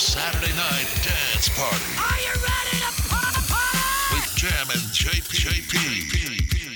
Saturday night dance party. Are you ready to party? With Jammin JP. JP.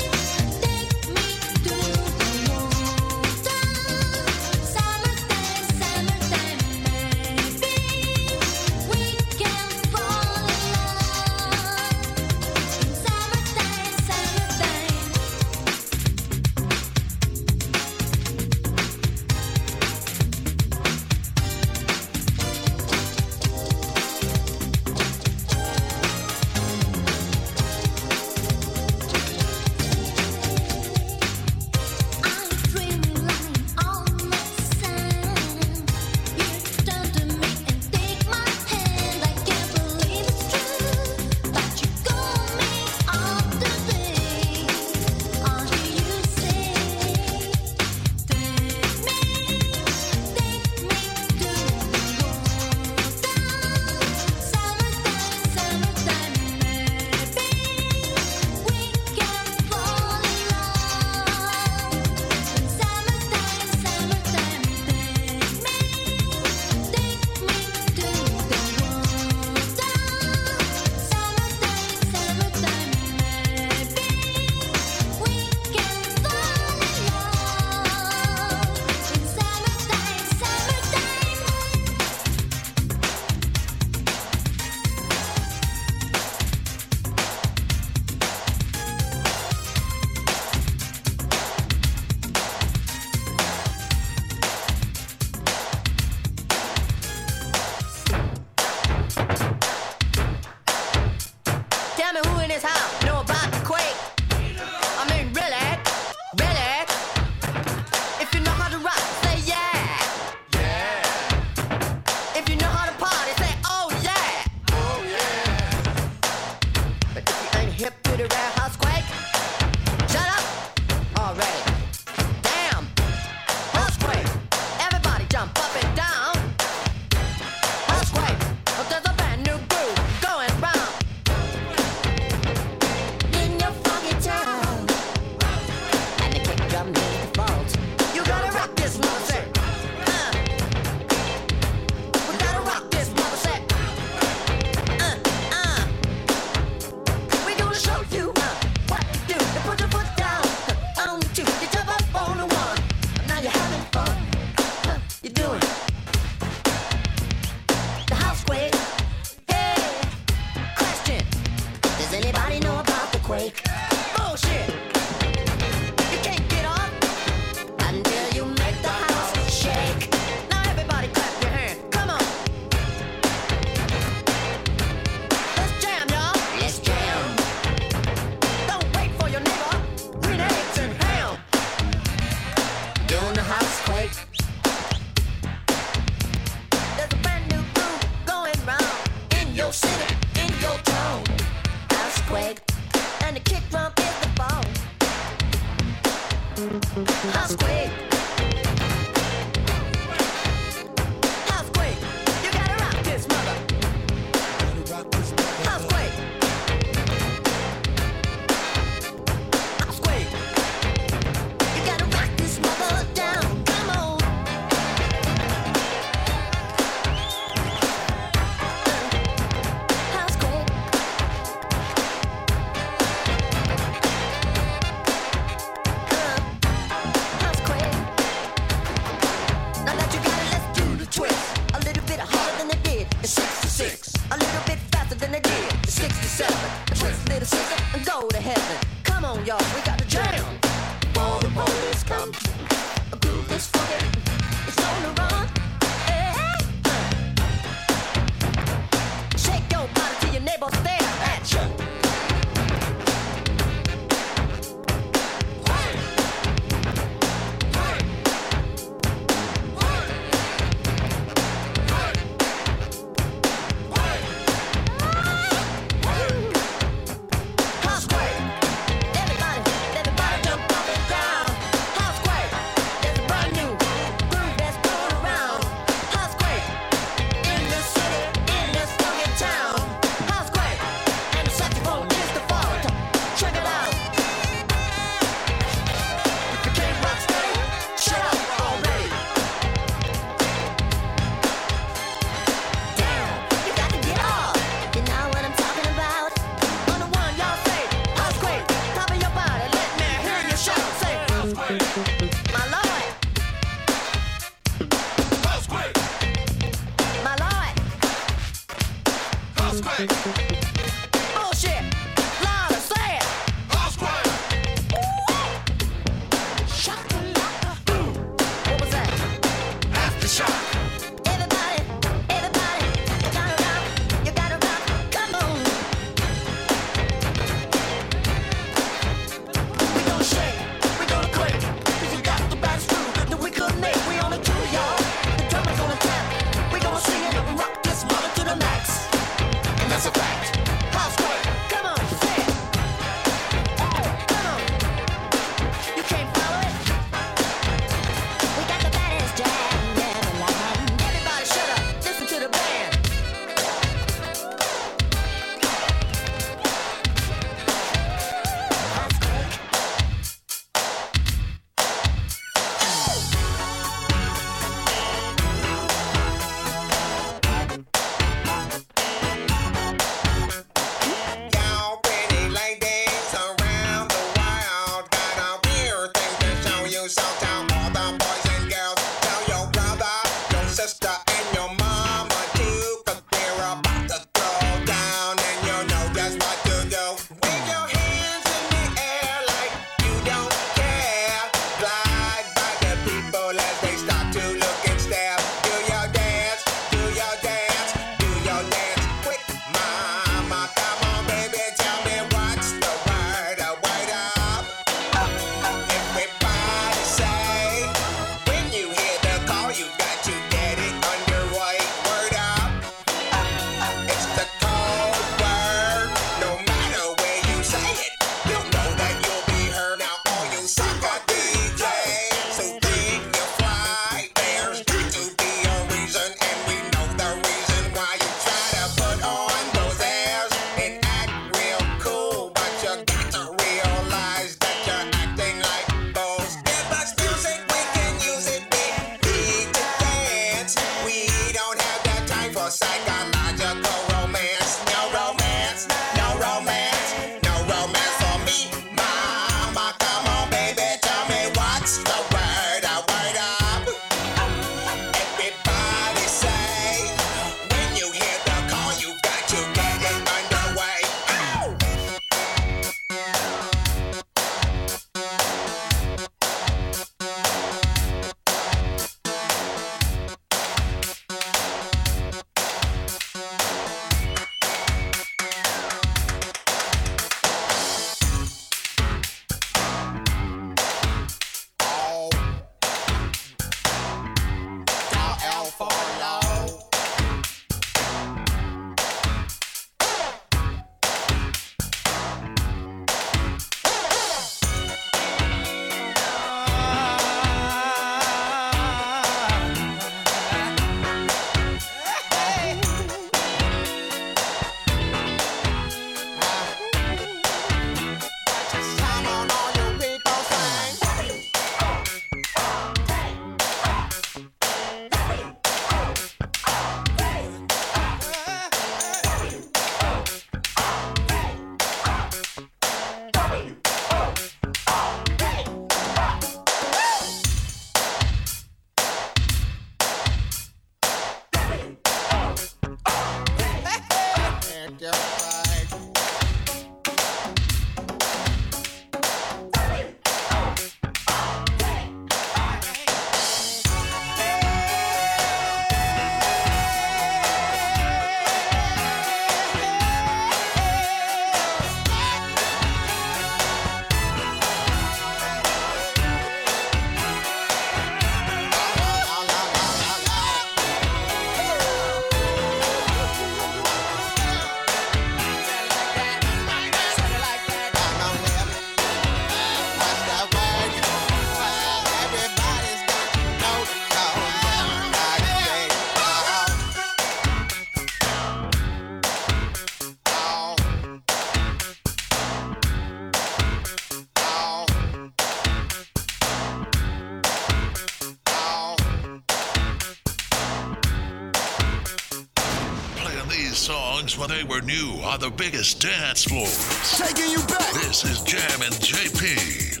they were new on the biggest dance floor. Taking you back. This is Jammin JP.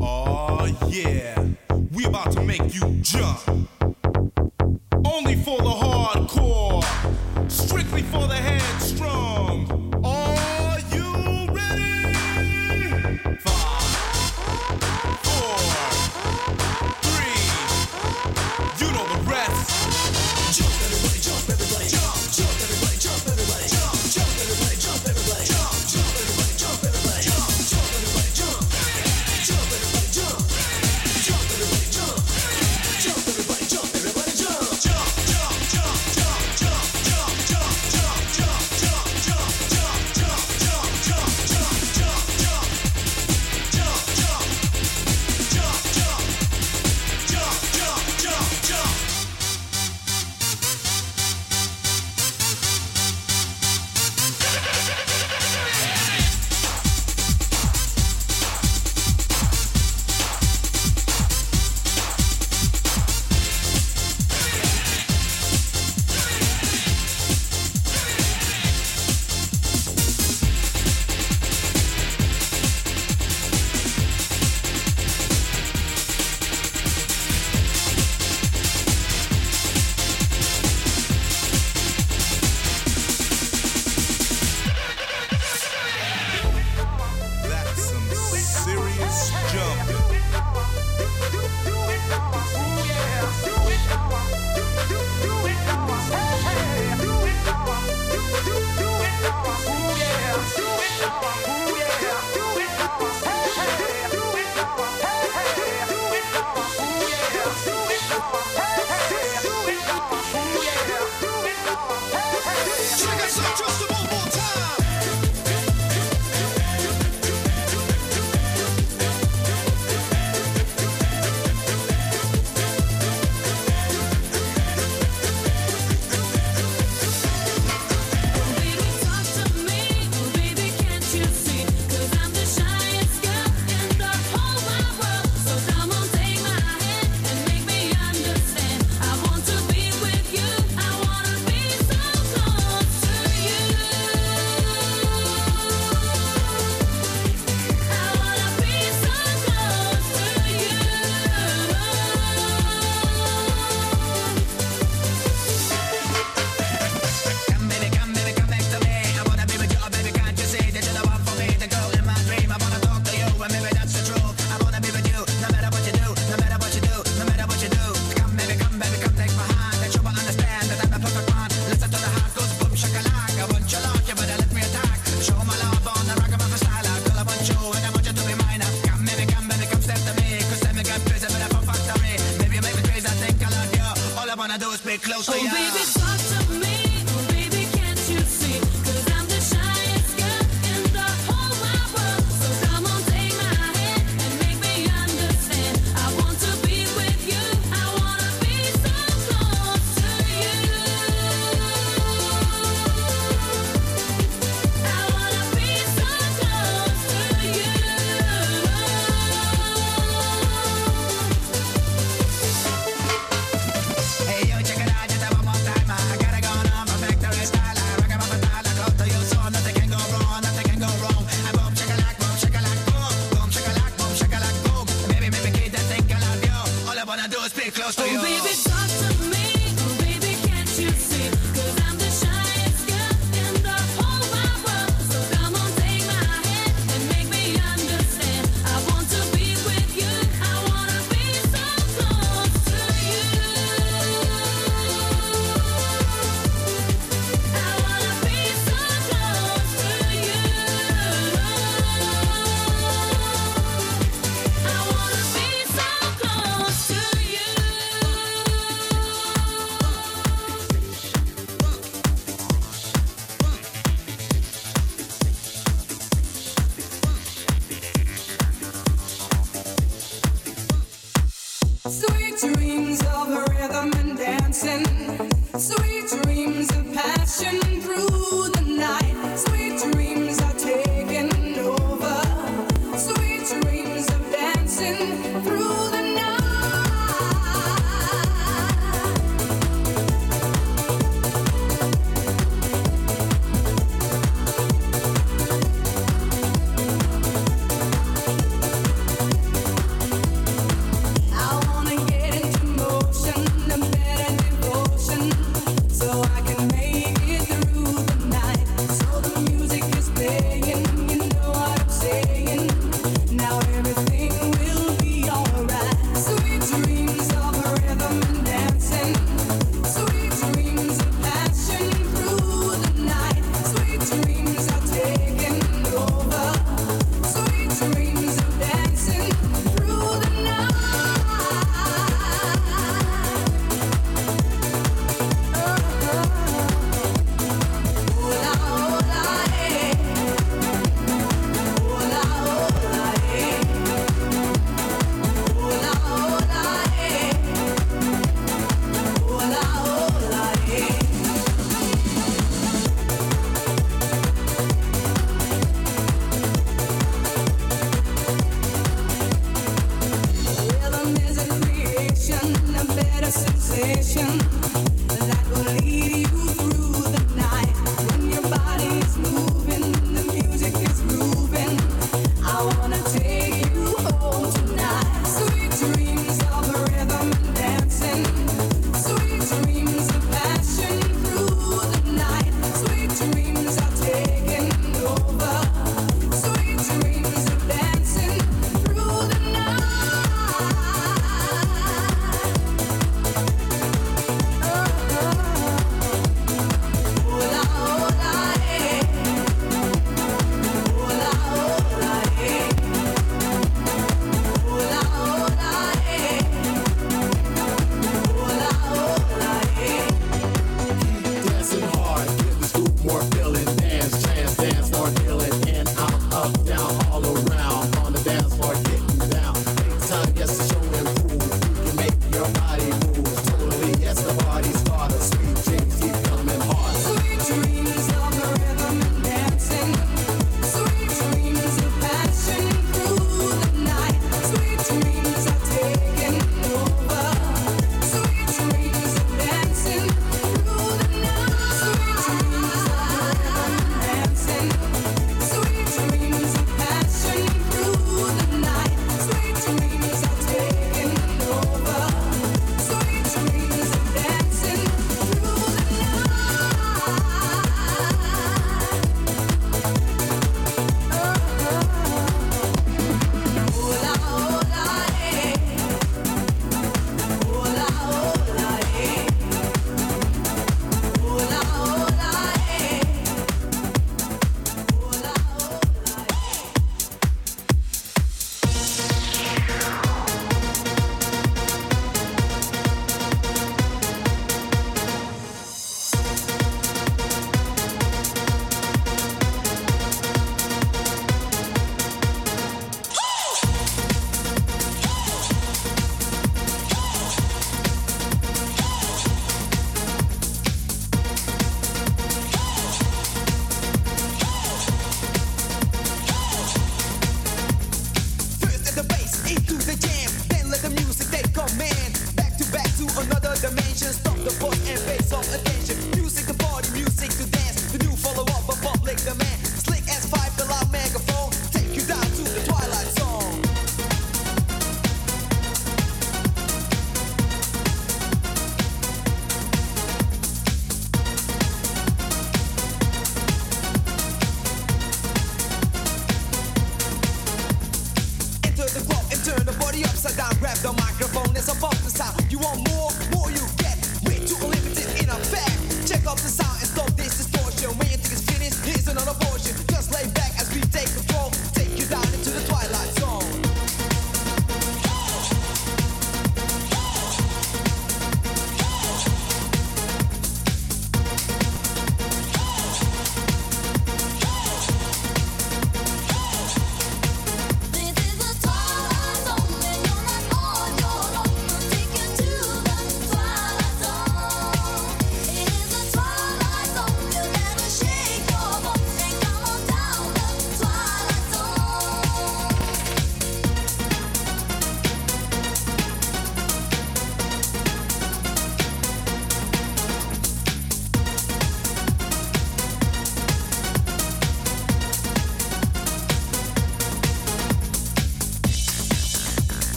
Oh yeah, we about to make you jump.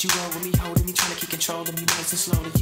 You roll with me, holding me, trying to keep control of me nice and slow.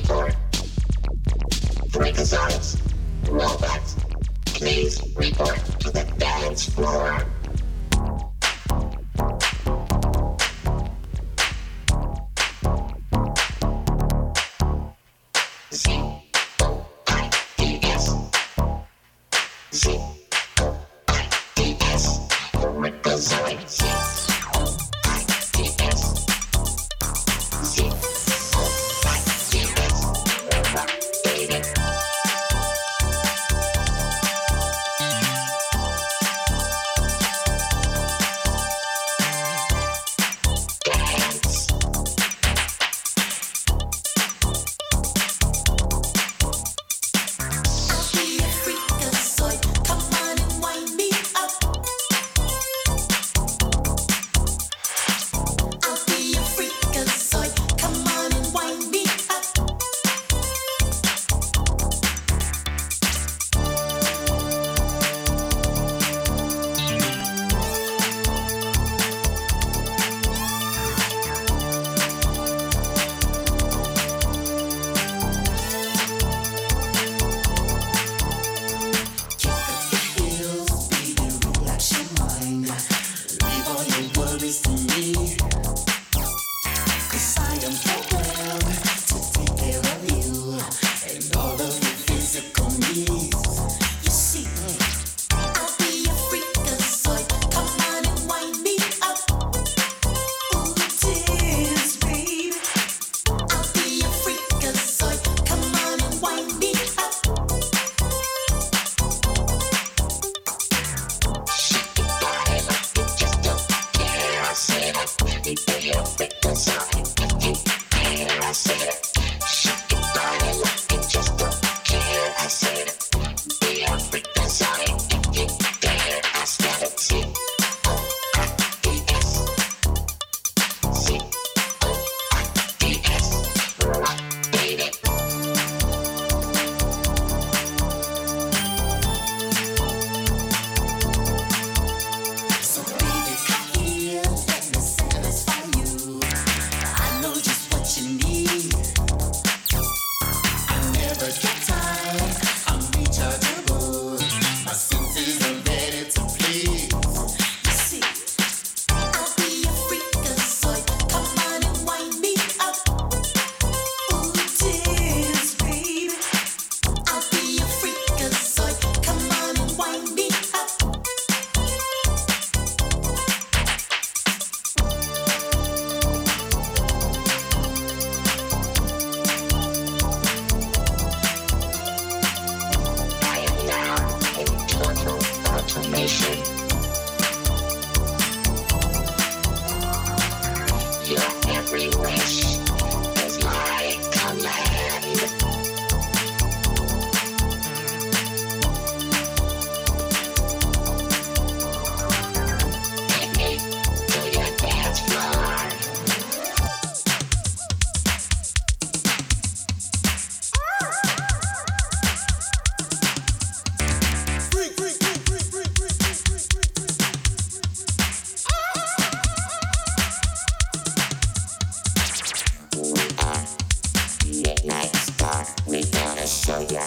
Report. Freakazoids, robots, please report to the dance floor.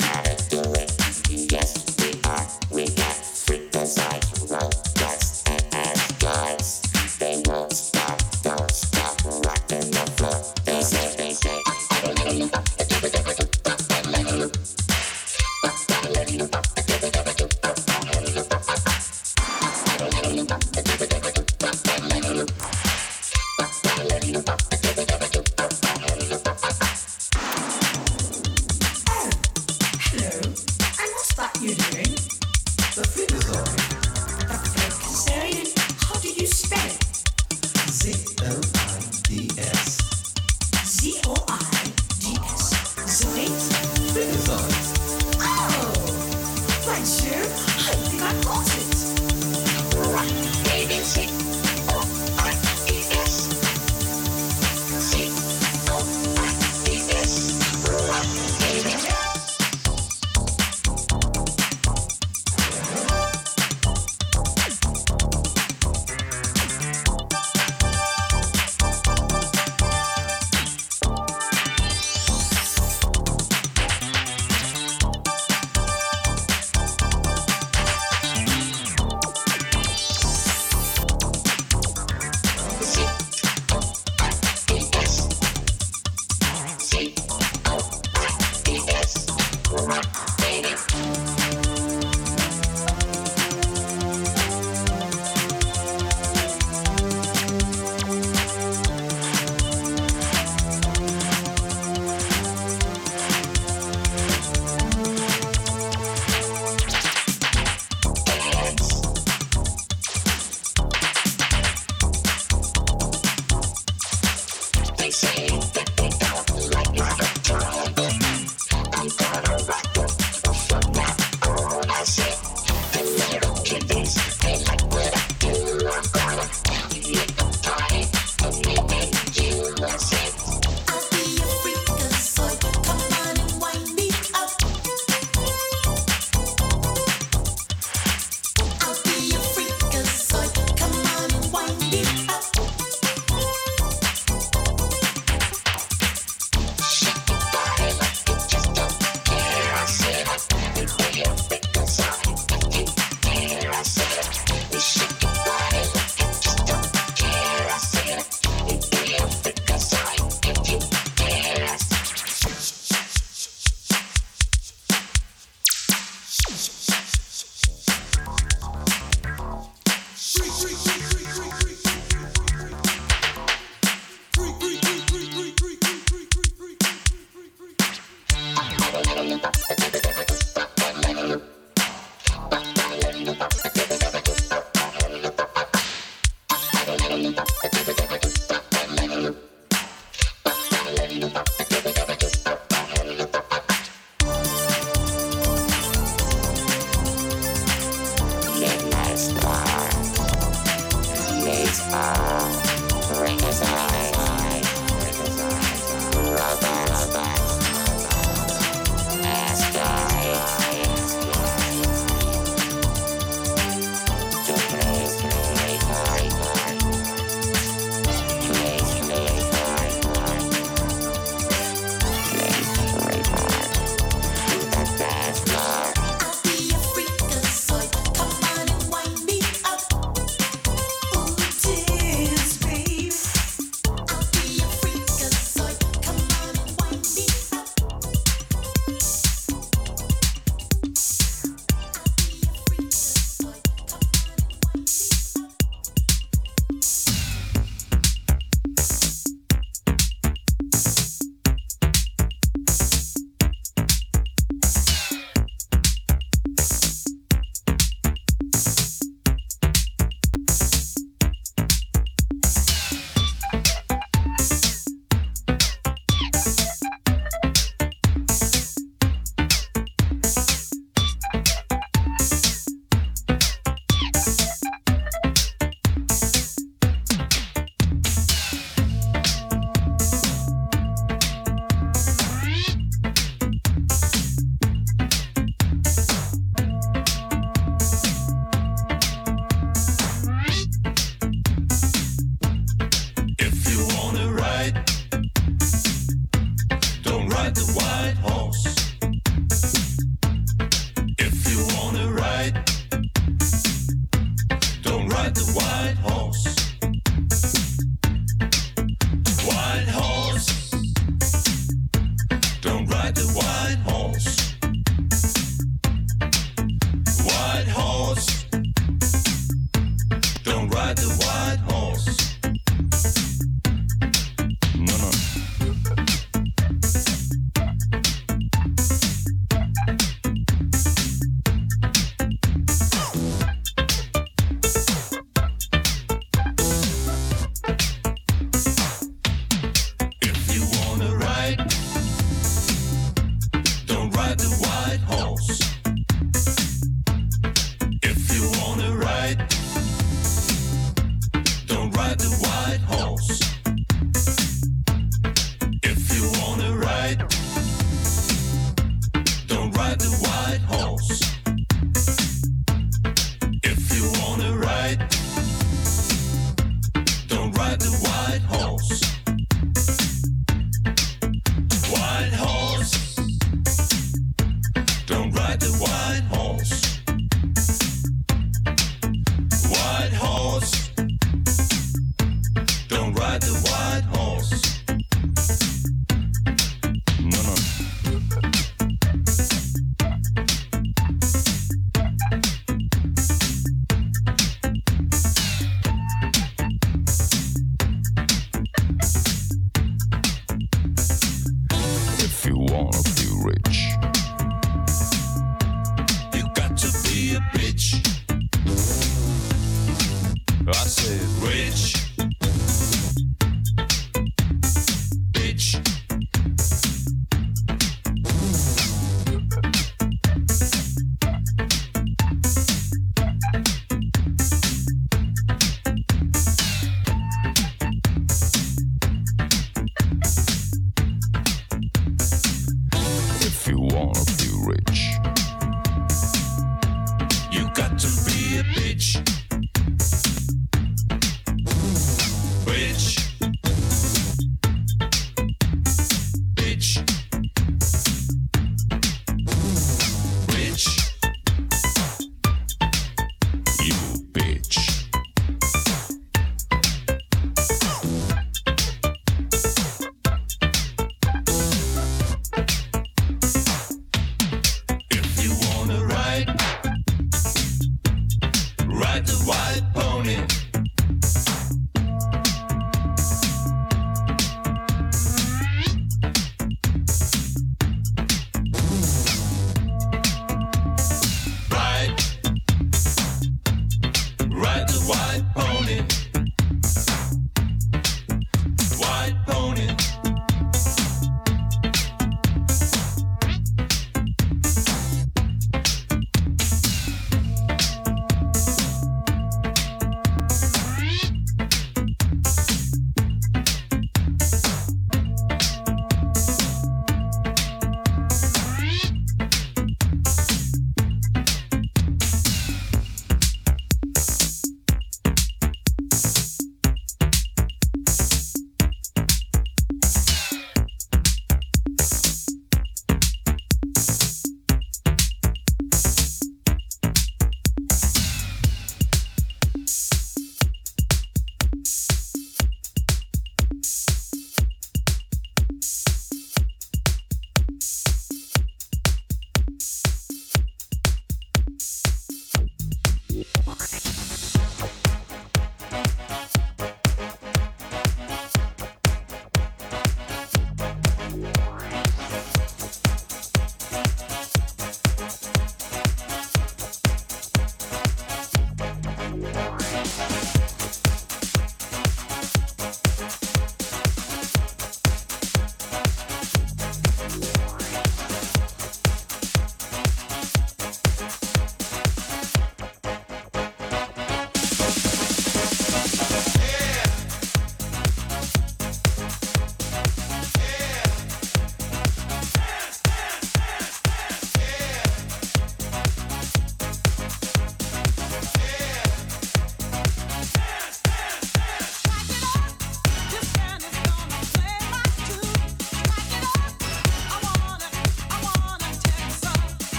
Yeah.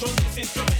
son mis instrumentos.